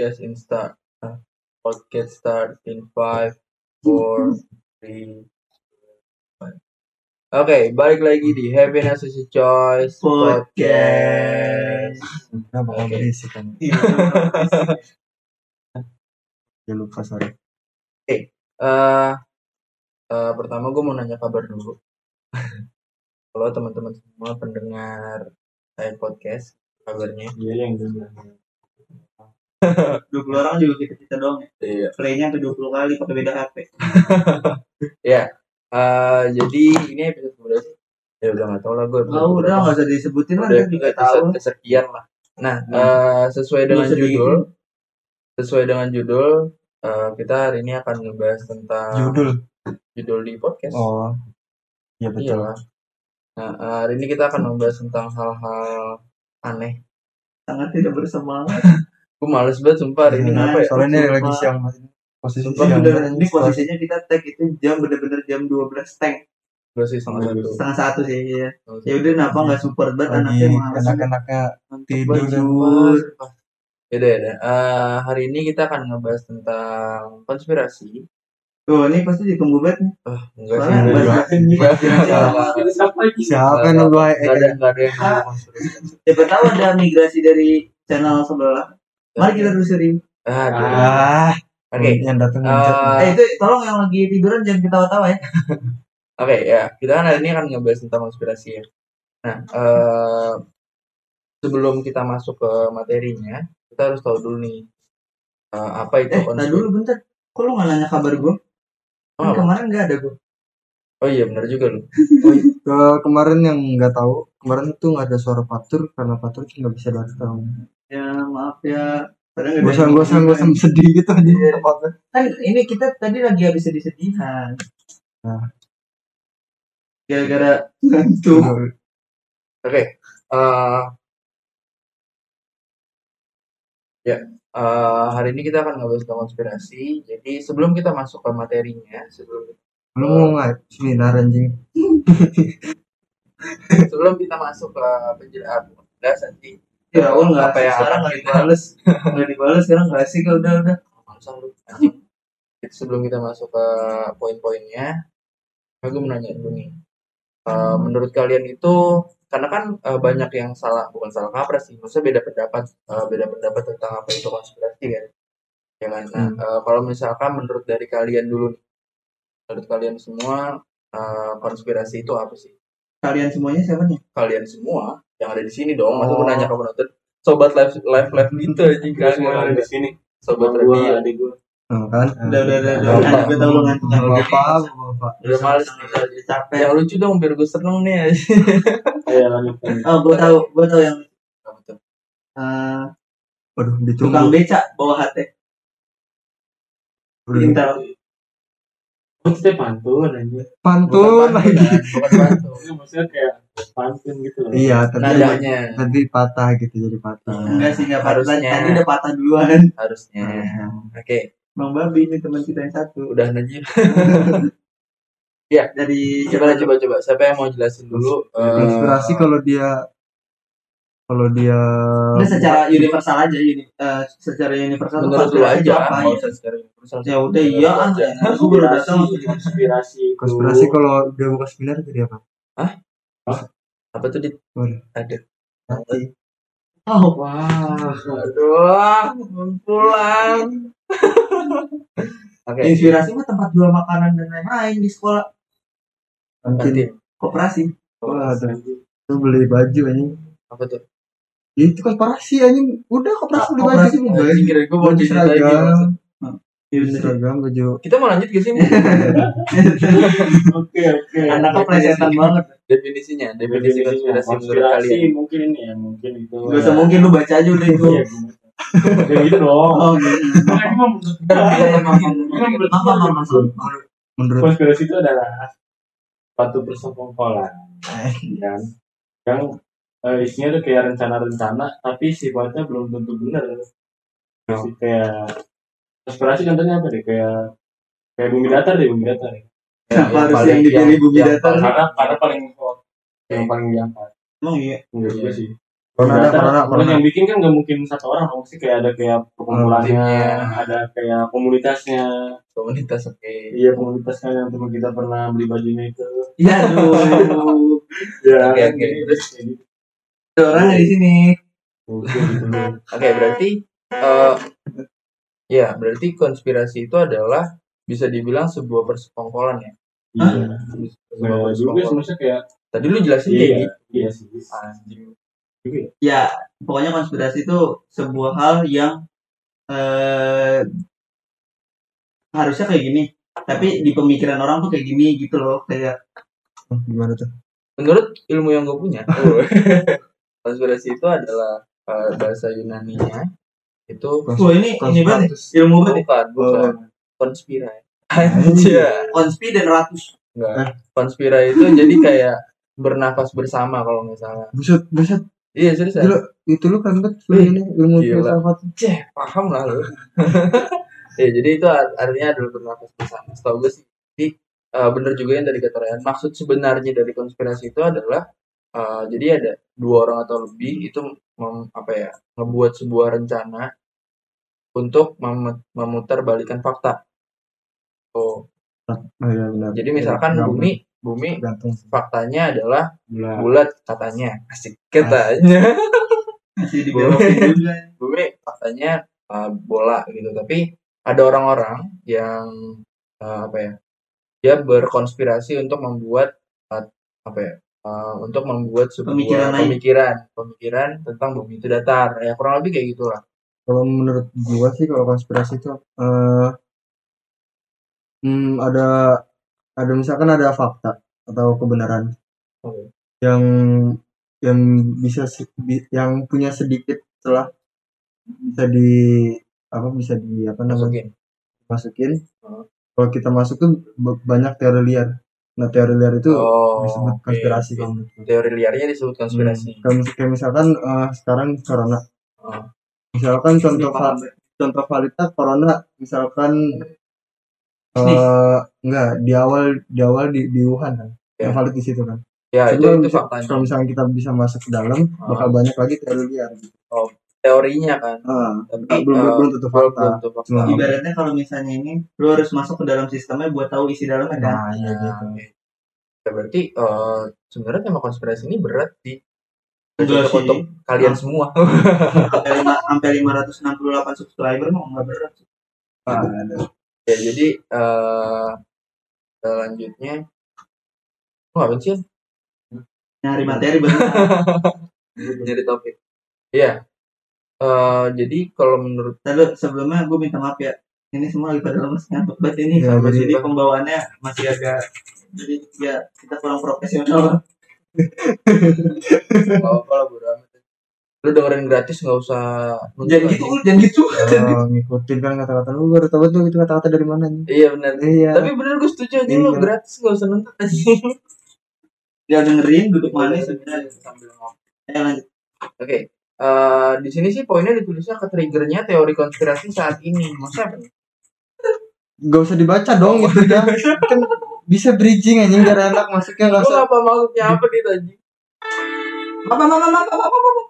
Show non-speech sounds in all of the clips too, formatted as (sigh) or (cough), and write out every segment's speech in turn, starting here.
podcast in start. uh, podcast start in five, four, three. one. Oke, balik lagi di Happiness is a Choice Podcast. Oke. berisik kan. Iya. (laughs) Ya lupa sorry. Eh, eh, pertama gue mau nanya kabar dulu. Kalau teman-teman semua pendengar saya podcast, kabarnya? Iya yang dengar. (laughs) 20 orang juga kita kita doang ya. Iya. Playnya sampai 20 kali pakai beda HP. (laughs) Eh, jadi ini episode berapa sih? Ya udah nggak tahu lah gue. Oh, udah nggak usah disebutin lah, udah juga tahu. kesekian lah. Nah, Hmm. eh, sesuai dengan usah judul, sesuai dengan judul, eh, kita hari ini akan ngebahas tentang Judul. judul di podcast. Oh. Iya betul. Iyalah. Nah, eh, hari ini kita akan membahas tentang hal-hal aneh. Sangat tidak bersemangat. (laughs) Gue males banget sumpah hari ini Nah, kenapa ya? Soalnya ini lagi siang Mas. posisi Sumpah, siang. Bener, ini posisinya kita tag itu jam bener-bener jam 12 tank. Gue sih sama satu. Setengah satu sih ya. Ya udah kenapa nggak support banget anaknya males. enak-enaknya tidur. Yaudah, yaudah. Eh, hari ini kita akan ngebahas tentang konspirasi. Tuh, ini pasti ditunggu banget nih. Enggak sih. Enggak. bahas- Enggak, enggak, enggak. Itu siapa lagi? siapa yang nunggu Enggak ada, enggak ada yang Ah. Siapa tahu ada migrasi dari channel sebelah. Mari kita telusuri. Aduh. ah Oke. yang datang Eh, ngejat Eh itu tolong yang lagi tiduran jangan ketawa-tawa ya. (laughs) Oke ya, kita kan hari ini akan ngebahas tentang konspirasi ya. Nah, eh, sebelum kita masuk ke materinya, kita harus tahu dulu nih eh, apa itu Eh, tadi dulu bentar. Kok lu nggak nanya kabar gue? Oh, Kan kemarin nggak ada gue. Oh iya benar juga lu. (laughs) ke kemarin yang nggak tahu kemarin tuh nggak ada suara patur karena patur tuh nggak bisa datang Ya maaf ya. Bosan bosan bosan sedih gitu aja apa Kan ini kita tadi lagi habis sedih-sedihan. Nah. Gara-gara ngantuk. Oke. eh, ya, eh, hari ini kita akan ngebahas tentang konspirasi. Jadi sebelum kita masuk ke materinya, sebelum lu mau nggak seminar anjing (laughs) sebelum kita masuk ke penjelasan penjelasan sih. Ya Raul nggak apa yang sekarang nggak dibales. (laughs) Nggak dibales sekarang nggak asik udah udah. Masa lu. Sebelum kita masuk ke poin-poinnya, aku mau nanya dulu nih. Eh, menurut kalian itu karena kan eh, banyak yang salah, bukan salah kaprah sih, maksudnya beda pendapat, eh, beda pendapat tentang apa itu konspirasi kan. Ya kan? Nah, eh, kalau misalkan menurut dari kalian dulu, nih, menurut kalian semua eh, konspirasi itu apa sih? Kalian semuanya siapa nih? Kalian semua yang ada di sini dong, masa Oh. mau nanya ke penonton? Sobat live live live gitu anjing Kita kan. semua yang ada di sini. Sobat radio. adik gua. Kan Udah udah udah. udah. Gue tahu lu ngantuk ngantuk. bapak bapak Udah males nih. Udah capek. Yang lucu dong biar gue seneng nih Ayo lanjut. Oh gue tahu gue tahu yang Apa tuh? eh, waduh tukang beca bawa hati. Udah Itu pantun aja. pantun Bukan lagi bukan (laughs) pantun. Itu maksudnya kayak pantun gitu loh. iya tadi Nadanya tadi patah gitu jadi patah Enggak sih enggak patah. Harusnya. Tadi udah patah duluan. harusnya. Hmm. Oke, Bang Babi ini teman kita yang satu. udah aja. (laughs) Dari Coba coba coba. Siapa yang mau jelasin dulu? eh, konspirasi kalau dia kalau dia Ini secara universal aja ini eh, secara universal tuh menurut lu aja. apa ya? secara universal. Ya udah iya kan. aja. Aku baru datang. konspirasi konspirasi kalau dia buka seminar jadi apa Apa tuh di ada? Mati. Oh, Wah, Aduh, pulang. (laughs) Oke. inspirasi mah tempat jual makanan dan lain-lain di sekolah mungkin Kantin. koperasi. Wah, ada. Lu beli baju anjing Apa tuh? Itu konspirasi anjing udah koperasi beli baju Koperasi sih baju Anjing, kira gue mau baju lagi. seragam Iya, baju seragam baju Kita mau lanjut gak sih? Oke, oke. Anaknya plesetan banget. Definisinya, definisi konspirasi menurut kalian. mungkin ini ya, mungkin itu. Gak usah mungkin lu baca aja udah itu. Iya. Ya gitu dong. Oh, gitu. Nah, menurut. Iya, gitu. konspirasi itu adalah suatu persekongkolan kan yang eh, isinya tuh kayak rencana-rencana tapi sifatnya belum tentu benar Masih kayak konspirasi contohnya apa deh kayak kayak bumi datar deh bumi datar ya. Kenapa harus paling- yang dipilih bumi yang datar? karena karena paling yang paling diangkat Emang iya. enggak juga sih Corona ada, Data, corona, terus corona. yang bikin kan nggak mungkin satu orang dong pasti kayak ada kayak perkumpulannya ada kayak komunitasnya komunitas oke iya komunitas kan yang teman kita pernah beli bajunya itu Ya aduh. (laughs) ya Oke, oke. terus kayak gitu Ada orang nggak di sini. Oke, berarti eh ya, berarti konspirasi itu adalah bisa dibilang sebuah persekongkolan ya. iya Sebuah nah juga persekongkolan. sebenarnya kayak Tadi lu jelasin kayak iya gitu. iya sih Anjing. juga ya. Ya, pokoknya konspirasi itu sebuah hal yang eh harusnya kayak gini. Tapi di pemikiran orang tuh kayak gini gitu loh. Kayak Gimana tuh? Menurut ilmu yang gue punya, (laughs) konspirasi itu adalah eh, bahasa Yunani-nya itu wah ini ini banget Konspiratus. ilmu banget. bukan, bukan konspira. Anjir. Konspi dan ratus. Enggak. Konspira itu jadi kayak bernafas bersama kalau salah. Buset, buset. Iya, serius. Gila, itu lu kan banget lu Wih, ini ilmu filsafat. Ceh, paham lah lu. (laughs) ya, jadi itu art- artinya adalah bernafas bersama. Setahu gue sih. Jadi, eh, bener juga yang tadi kata Ryan. Maksud sebenarnya dari konspirasi itu adalah eh, jadi ada dua orang atau lebih itu mem- apa ya ngebuat sebuah rencana untuk mem- memutar fakta. Oh, benar. jadi misalkan Iya, bumi bumi gantung. faktanya adalah Bulan. bulat katanya asik katanya (laughs) juga. bumi faktanya uh, bola gitu tapi ada orang-orang yang uh, apa ya dia berkonspirasi untuk membuat uh, apa ya uh, untuk membuat sebuah Pemikiran lain. pemikiran pemikiran tentang bumi itu datar ya kurang lebih kayak gitulah Kalau menurut gua sih kalau konspirasi itu eh hmm, ada ada misalkan ada fakta atau kebenaran Oke. yang yang bisa yang punya sedikit celah bisa di apa bisa di apa namanya masukin masukin Oh. kalau kita masuk tuh b- banyak teori liar nah teori liar itu oh disebut oke, konspirasi oke. menurut gua. teori liarnya disebut konspirasi Hmm, kayak, mis- kayak misalkan eh, sekarang corona Oh. misalkan contoh val- contoh validnya corona misalkan eh enggak di awal di awal di, di Wuhan kan Ya. yang valid di situ kan ya itu Cuma itu bisa- faktanya kalau misalnya kita bisa masuk ke dalam Ah. bakal banyak lagi teori liar gitu. Teorinya kan ah, tapi belum uh, belum tentu belum fakta tentu fakta Cuma- Ibaratnya kalau misalnya ini lu harus masuk ke dalam sistemnya buat tahu isi dalamnya kan. nah iya gitu oke. Ya, berarti eh, sebenarnya tema konspirasi ini berat di Enggak untuk, sih. untuk kalian semua. Sampai lima (laughs) sampai 568 subscriber mah nggak berat. ah, ada. ya jadi eh selanjutnya oh, apa sih? Nyari materi bener. (laughs) Jadi topik. Iya. Eh jadi kalau menurut Lalu sebelumnya gue minta maaf ya. Ini semua lagi pada lemes ngantuk banget ini. Ya, jadi- jadi pembawaannya masih agak jadi ya kita kurang profesional. nggak apa lah bodo amat. Lu dengerin gratis nggak usah nunjuk Jangan gitu, jangan gitu. Oh, ngikutin kan kata-kata lu baru tahu tuh itu kata-kata dari mana nih Iya benar. iya Tapi bener gue setuju aja lu Iya. gratis nggak usah nonton. (laughs) Ya dengerin duduk manis sebenarnya. sambil ngopi. Eh lanjut. Oke. Eh di sini sih poinnya ditulisnya ke triggernya teori konspirasi saat ini. Maksudnya apa gak usah dibaca dong gitu ya kan bisa bridging anjing biar enak masuknya nggak usah apa maksudnya apa nih tadi? Apa apa apa apa apa apa.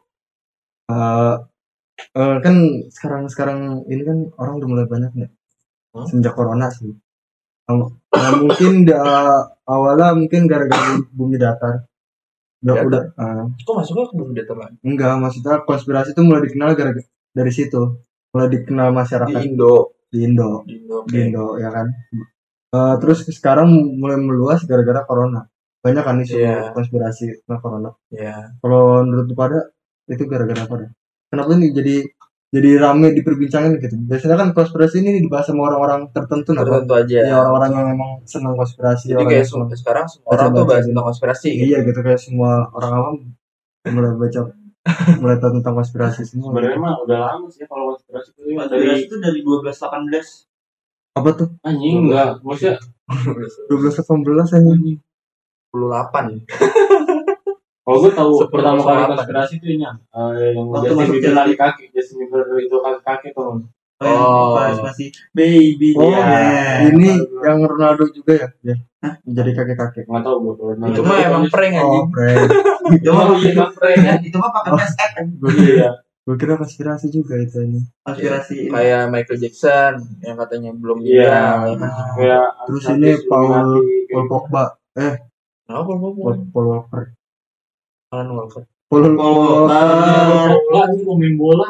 Eh, eh, kan sekarang sekarang ini kan orang udah mulai banyak nih Hmm? sejak corona sih yang mungkin da, awalnya mungkin gara-gara bumi datar udah Datar? udah eh, Kok masuknya ke bumi datar lagi? enggak maksudnya konspirasi itu mulai dikenal gara dari situ mulai dikenal Di masyarakat Indo. di Indo Di Indo. di Indo ya kan Eh, terus sekarang mulai meluas gara-gara corona banyak kan isu Iya. konspirasi tentang corona Ya. kalau menurut pada itu gara-gara apa dah? kenapa ini jadi jadi rame diperbincangkan gitu biasanya kan konspirasi ini dibahas sama orang-orang tertentu nah Tertentu aja. ya orang-orang yang memang senang konspirasi Jadi kayak yang senang sem- sekarang semua orang tuh bahas gitu. tentang konspirasi gitu. iya gitu kayak semua orang awam mulai baca (laughs) mulai tahu tentang konspirasi semua sebenarnya mah udah lama sih kalau konspirasi itu ya, Dari dari itu dari 12 18. apa tuh anjing enggak maksudnya (laughs) 12 18 anjing 28. Kalau gue tahu Sepuluh pertama kali konspirasi itu ini eh, yang Waktu masuk Bieber lari kaki Justin Bieber itu kaki kaki tuh Oh, yang Oh. pas masih baby. Oh, ya. ini yang Ronaldo juga ya dia jadi kakek kakek nggak tahu gue kalau Itu mah emang prank oh anjing. prank (laughs) itu mah Oh, iya, prank. ya, itu mah pakai face app gue kira iya gue kira konspirasi juga itu ini konspirasi. Kayak Michael Jackson yang katanya belum Iya. meninggal. ya kan. kayak Terus ini Paul- Paul Pogba Kenapa Paul Pogba? Paul, Paul Walker Alan Walker. Paul, Walker ini pemain bola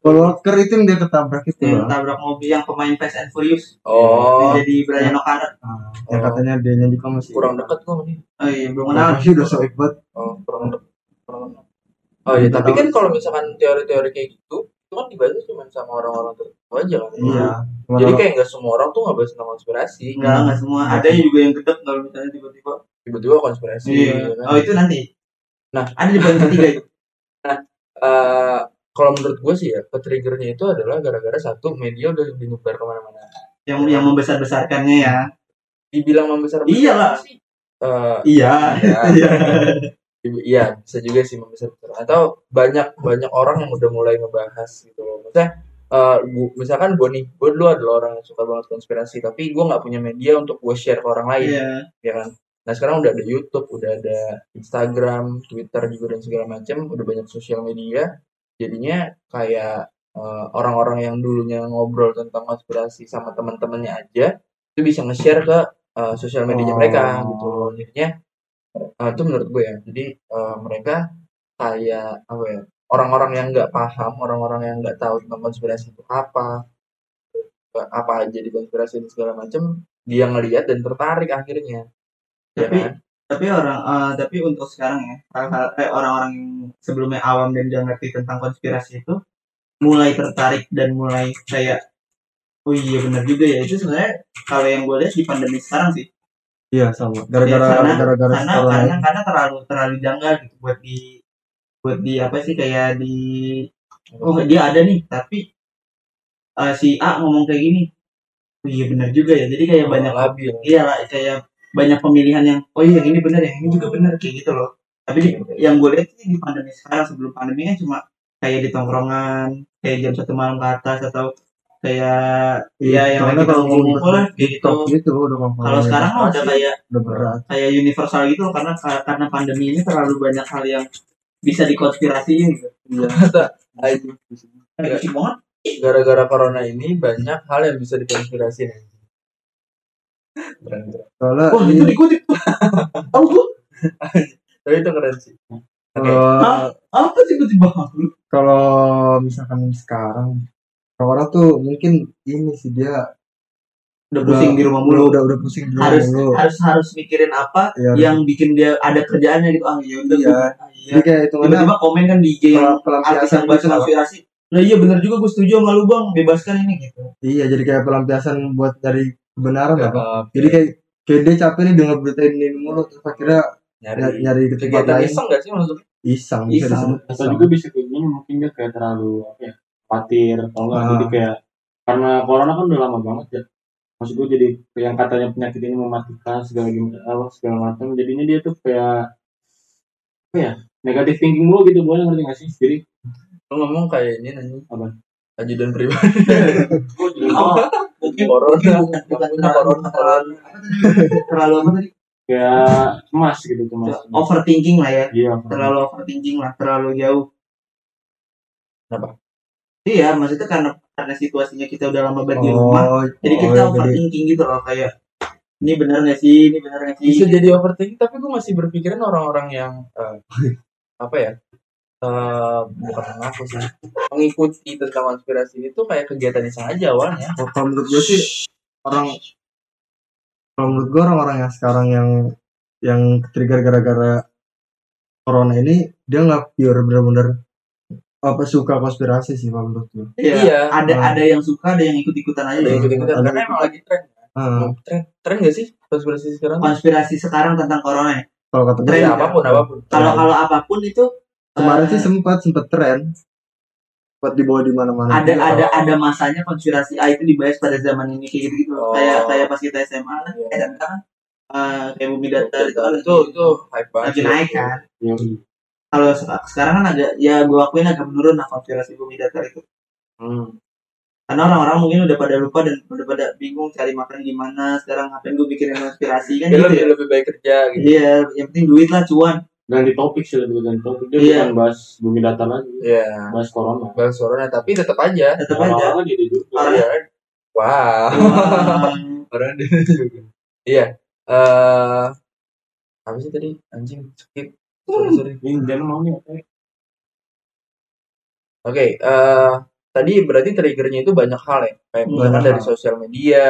Paul Walker itu yang dia ketabrak itu yang lah. tabrak mobil yang pemain Fast and Furious. Oh, yang jadi Brian O'Connor. Ah, yang katanya dia nyanyi juga masih kurang dekat kok dia. oh iya belum kenal. Masih (laughs) udah so banget Oh, kurang dekat. Oh iya, tapi kan kalau misalkan teori-teori kayak gitu, itu kan dibahas cuma sama orang-orang tertentu aja kan. iya. Cuma Jadi kayak nggak semua orang tuh nggak bahas tentang konspirasi. enggak enggak semua. Ada juga yang gedek kalau misalnya tiba-tiba Tiba-tiba konspirasi. iya gitu kan. oh itu nanti Nah. ada di poin ketiga itu (laughs) Eh, kalau menurut gue sih ya, ke-triggernya itu adalah gara-gara satu media udah dinyebar ke mana-mana. yang yang membesar besarkannya ya Dibilang membesar Iyalah. sih. Eh, iya ya, iya iya bisa juga sih membesar atau banyak banyak orang yang udah mulai ngebahas gitu loh. Maksudnya eh, gua- misalkan gue nih, gue dulu adalah orang yang suka banget konspirasi, tapi gue nggak punya media untuk gue share ke orang lain. iya ya kan nah sekarang udah ada YouTube udah ada Instagram Twitter juga dan segala macam udah banyak sosial media. Jadinya kayak eh, orang-orang yang dulunya ngobrol tentang konspirasi sama teman-temannya aja itu bisa nge-share ke eh, sosial medianya Oh. mereka gitu loh. Jadinya eh, itu menurut gue ya. Jadi eh, mereka kayak apa ya orang-orang yang nggak paham orang-orang yang nggak tahu tentang konspirasi itu apa apa aja di konspirasi dan segala macam dia ngelihat dan tertarik akhirnya ya Tapi- kan? tapi orang eh, tapi untuk sekarang ya hal-hal eh, orang-orang yang sebelumnya awam dan gak ngerti tentang konspirasi itu mulai tertarik dan mulai kayak oh iya benar juga ya. Itu sebenarnya kalau yang gue lihat di pandemi sekarang sih. Iya sama. Ya, gara-gara karena- gara-gara karena sekolah karena karena terlalu terlalu janggal gitu buat di buat di apa sih kayak di oh dia ada nih tapi eh, si A ngomong kayak gini oh iya benar juga ya. Jadi kayak banyak labil. Iya lah kayak banyak pemilihan yang oh iya yang ini benar yang ini juga benar kayak gitu loh. Tapi yang gue lihat sih di pandemi sekarang sebelum pandemi kan cuma kayak di tongkrongan kayak jam satu malam ke atas atau kayak ya yang lagi kalau lah kayak gitu. TikTok gitu ngomong kalau sekarang mah udah kayak udah berat. kayak universal gitu loh karena karena pandemi ini terlalu banyak hal yang bisa dikonspirasiin gitu. Iya. Kayak gitu banget gara-gara corona ini banyak hal yang bisa dikonspirasi nih Keren, keren. soalnya wah itu ini dikutip (laughs) tahu tuh? Tapi itu keren sih. Oke. kalau apa sih kutip banget kalau misalkan sekarang orang tuh mungkin ini sih dia udah pusing di rumah mulu. Udah udah pusing di rumah harus mulu. harus harus mikirin apa Iya, yang bikin dia ada kerjaannya gitu. Ah ya udah Iya. ah, iya. jadi kayak itu tiba-tiba komen kan di IG yang artis yang bahas gitu. lah. konspirasi lah iya bener juga gue setuju sama lu bang. Bebaskan ini gitu. Iya jadi kayak pelampiasan buat dari kebenaran Ya, apa? jadi kayak kayak dia capek nih denger berita ini mulu terus akhirnya nyari nyari, ke tempat lain iseng gak sih maksudnya? Iseng bisa Iseng. disebut atau iseng. juga bisa kayak gini mungkin dia kayak terlalu apa ya khawatir atau enggak Ah. jadi kayak karena corona kan udah lama banget ya. Maksud gue jadi yang katanya penyakit ini mematikan segala gimana apa segala macam jadinya dia tuh kayak apa ya negatif thinking mulu gitu gue ngerti gak sih? Jadi lu ngomong kayak ini nanya Apa? ajudan pribadi. (laughs) Oh, (laughs) mungkin corona. Bukan bukan terlalu corona. terlalu terlalu apa tadi? Kayak cemas gitu cemas overthinking lah ya. Iya terlalu overthinking lah terlalu jauh. Kenapa? iya maksudnya karena karena situasinya kita udah lama banget di rumah oh jadi oh, kita jadi overthinking gitu loh kayak ini benar nggak sih? Ini benar nggak sih? Bisa jadi overthinking tapi gue masih berpikiran orang-orang yang eh, (laughs) apa ya eh bukan mengaku sih mengikuti tentang konspirasi itu kayak kegiatan iseng aja awalnya kalau menurut gue sih orang kalau menurut gue orang-orang yang sekarang yang yang trigger gara-gara corona ini dia nggak pure bener-bener apa suka konspirasi sih kalau menurut gue. Iya, Iya. ada Hmm. ada yang suka ada yang ikut ikutan aja ada yang deh. ikut-ikutan Ada karena yang emang lagi tren Ah, tren tren gak sih konspirasi sekarang konspirasi sekarang tentang corona ya kalau kata gue Tren ya, apa pun apa pun kalau kalau apa pun itu kemarin eh, sih sempat sempat tren sempat dibawa di mana-mana. ada ada ada masanya konspirasi A itu dibahas pada zaman ini kayak gitu gitu Oh. kayak kayak pas kita SMA kan Iya. SMK kan eh, kayak bumi datar itu kan itu itu hype banget lagi naik kan Iya. kalau sek- sekarang kan agak ya gua akuin agak menurun lah konspirasi bumi datar itu hmm. karena orang-orang mungkin udah pada lupa dan udah pada bingung cari makan gimana sekarang ngapain gue bikin konspirasi kan Dia gitu lebih, ya lebih baik kerja gitu. iya yang penting duit lah cuan ganti topik sih lebih ganti topik dia Iya. bukan bahas bumi datar lagi Iya. bahas corona Bahas corona tapi tetap aja. tetap aja Orang-orang gitu juga Orang- Iya. Wow. Wah. (laughs) Orang dia juga. Iya. Eh apa sih tadi? Anjing skip. Sorry, sorry. ini jangan mau nih ya? Oke, eh tadi berarti triggernya itu banyak hal ya. Kayak misalkan Banyak dari sosial media,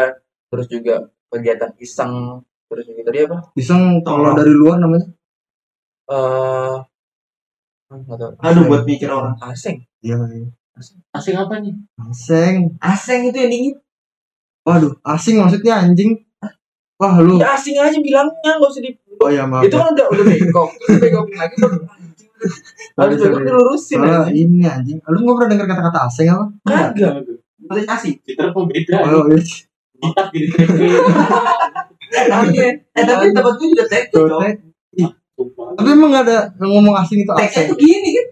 terus juga kegiatan iseng, terus juga tadi apa? Iseng kalau dari luar namanya Eh tahu. aduh buat mikir orang asing. iya iya. asing apa nih asing aseng itu yang dingin waduh asing maksudnya anjing wah lu Ya asing aja bilangnya, nggak usah di. oh ya maaf itu ya. kan udah udah bengkok, terus bengokin lagi (laughs) anjing. Harus bengkok sorry. dilurusin aja. ini anjing lu nggak pernah dengar kata-kata asing apa Kagak. berarti asing kita kok beda oh iya kita gini eh tapi tapi tempat gue juga tek tuh Tuh, Teh. Tapi emang nggak ada yang ngomong asing itu teknya asing? tuh gini kan?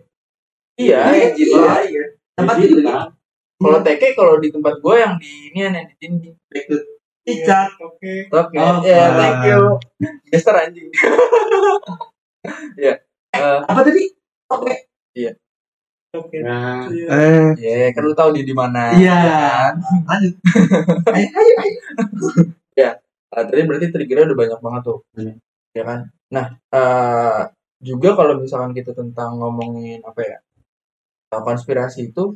Iya, ya gitu. iya. Tempat gue juga Kalau teke kalau di tempat gue yang di ini yang di tek tuh Icat oke Oke, ya, thank you. Mister anjing. ya. Eh, apa tadi? Oke. Oke. Nah eh. Ya kan lu tahu dia di mana. Iya. kan? lanjut. (laughs) Ayo ayo ayo. Ah, tadi berarti triggernya udah banyak banget tuh. Ya kan? Nah, eh juga kalau misalkan kita tentang ngomongin apa ya? konspirasi itu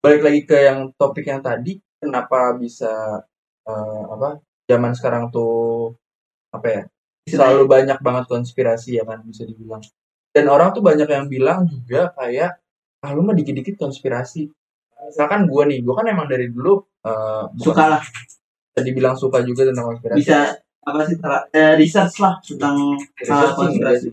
balik lagi ke yang topik yang tadi, kenapa bisa eh, apa? Zaman sekarang tuh apa ya? Selalu banyak banget konspirasi ya kan bisa dibilang. Dan orang tuh banyak yang bilang juga kayak ah lu mah dikit-dikit konspirasi. Misalkan gua nih, gua kan emang dari dulu bukan- suka lah bisa dibilang suka juga tentang konspirasi. bisa apa sih tra- eh, research lah tentang sih konspirasi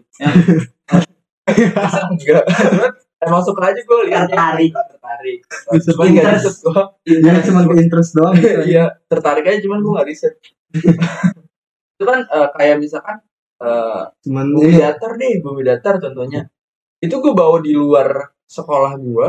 enggak. Cuman emang suka aja gue lihat. Tertarik. Tertarik. Cuman nggak interest. riset gue jadi cuma ke interest doang gitu. (laughs) iya tertarik aja cuman gue nggak riset (laughs) itu kan eh, kayak misalkan eh, cuman bumi ini datar deh bumi datar contohnya. Itu gue bawa di luar sekolah gue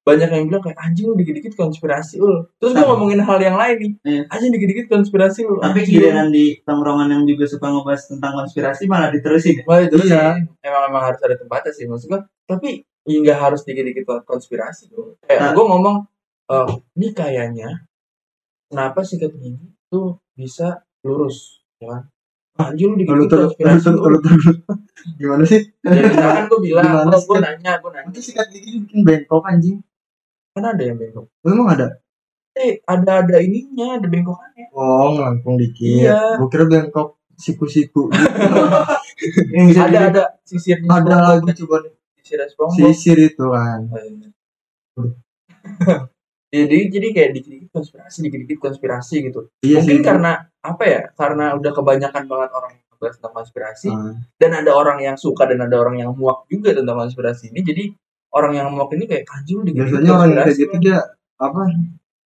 banyak yang bilang kayak anjing lu dikit-dikit konspirasi ul terus gue ngomongin hal yang lain nih Iya. anjing dikit-dikit konspirasi lu tapi anjing. giliran di tongkrongan yang juga suka ngebahas tentang konspirasi malah diterusin Wah, itu Iya. sih emang emang harus ada tempatnya sih maksud gue tapi ya nggak harus dikit-dikit konspirasi bro. Kayak Nah. gue ngomong eh, ini kayaknya kenapa sikat gigi tuh bisa lurus ya kan anjir lu dikit-dikit konspirasi lu. terus gimana sih ya misalkan gue bilang oh, gue kan? nanya gue nanya itu sikat gigi bikin bengkok anjing kan ada yang bengkok. Oh, emang ada? Eh ada ada ininya ada bengkokannya. Oh ngelangkung dikit. Iya. gua kira bengkok siku-siku. (laughs) Yang bisa ada ada. Sisirnya ada lagi coba sisirnya SpongeBob. sisir itu kan. (laughs) Jadi jadi kayak dikit-dikit konspirasi dikit-dikit konspirasi gitu. Iya mungkin sih. karena apa ya karena udah kebanyakan banget orang yang ngebahas tentang konspirasi Ah. dan ada orang yang suka dan ada orang yang muak juga tentang konspirasi ini jadi orang yang muak ini kayak lu dikit-dikit biasanya orang yang kayak gitu dia apa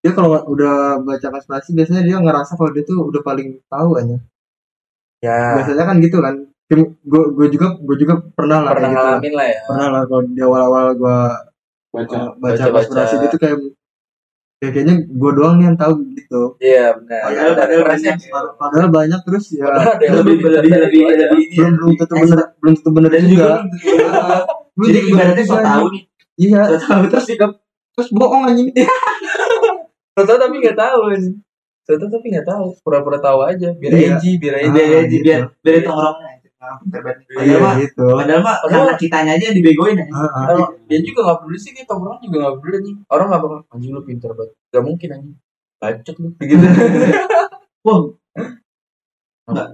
dia kalau udah baca konspirasi biasanya dia ngerasa kalau dia tuh udah paling tahu aja. Ya. Biasanya kan gitu kan. Gue gue juga gue juga pernah lah pernah gitu. ngalamin lah ya. Pernah lah kalau di awal-awal gue baca baca, konspirasi gitu kayak kayak kayaknya gue doang nih yang tahu gitu. Iya benar. Padahal- Ada padahal banyak. padahal banyak terus ya. Padahal ada yang lebih lebih lebih belum belum tentu bener belum tentu bener dan juga Belum jadi ibaratnya so tahu nih. Iya. So tahu terus juga terus bohong anjing. (laughs) Tahu tapi nggak tahu ini Tahu tapi nggak tahu. Pura-pura tahu aja. Biar Iya. edgy biar edgy. Biar Ah, biar gitu. biar biar tongkrongnya Ah, pinter banget. Iya, Padahal mah gitu. padahal mah karena kitanya aja yang dibegoin ya. Ah, ah. Kalau dia juga nggak peduli sih kita orang juga nggak peduli nih orang nggak bakal anjing lu pintar banget. Gak mungkin anjing. Bacot lu. Gitu. (laughs) Wah, Ah,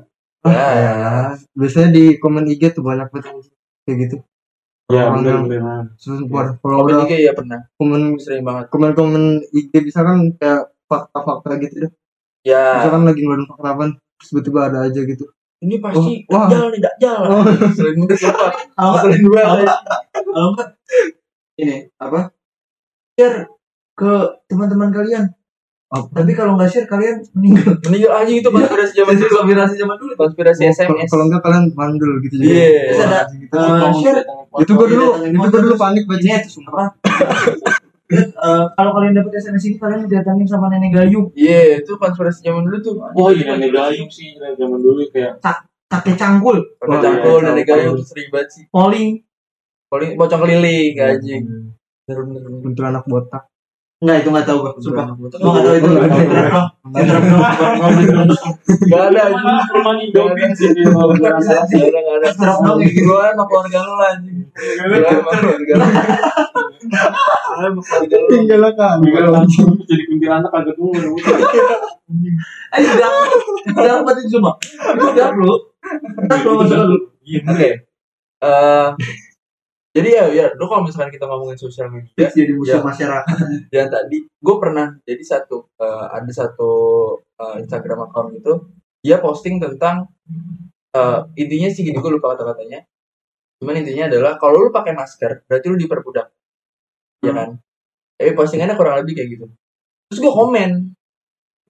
Ya. ya. biasanya di komen IG tuh banyak banget kayak gitu ya benar benar kalau Komen udah juga ya pernah komen sering banget komen-komen IG bisa kan kayak fakta-fakta gitu deh. ya Misalkan lagi ngeluarin fakta apa, terus tiba-tiba ada aja gitu. ini pasti Oh, wah. dajjal nih dajjal Oh. sering kalau (laughs) nggak- sering nggak ini apa? Share ke teman-teman kalian. Apa? Tapi kalau nggak share kalian meninggal. (laughs) meninggal anjing itu konspirasi zaman dulu Konspirasi zaman dulu. konspirasi SMS Kalau enggak kalian mandul gitu juga. Iya. Terus ada, gitu. eh, share itu gua dulu, itu gua dulu panik baca itu sumpah. Eh, kalau kalian dapat SMS ini kalian didatangin sama nenek gayung, Iya, itu konspirasi zaman dulu tuh. Oh iya nenek gayung sih zaman dulu kayak kakek cangkul, Pakai Wah, cangkul iya, cangkul. gayung sering banget sih. polling. Paling pocong keliling anjing. Bener bener. bener. Kuntilanak botak. Enggak itu enggak tahu gua, sumpah. Gua enggak tahu itu. Oh, nggak ada. Rumah di Dobin sih dia mau berasa Gak ada dong, kayak gitu. Gue sama keluarga lu anjing. Gue lu. Gue lu. Tinggal kan. langsung jadi kuntilanak agak dulu Eh, udah. Udah apa itu cuma? Udah bro. Udah lu. Oke. Eh, jadi ya, ya, lu kalau misalkan kita ngomongin sosial media, Fix jadi musuh Ya. masyarakat. (laughs) yang tadi gue pernah jadi satu eh, ada satu eh, Instagram account itu dia posting tentang eh, intinya sih gini gue lupa kata-katanya. Cuman intinya adalah kalau lu pakai masker berarti lu diperbudak. Ya kan? Tapi postingannya kurang lebih kayak gitu. Terus gue komen.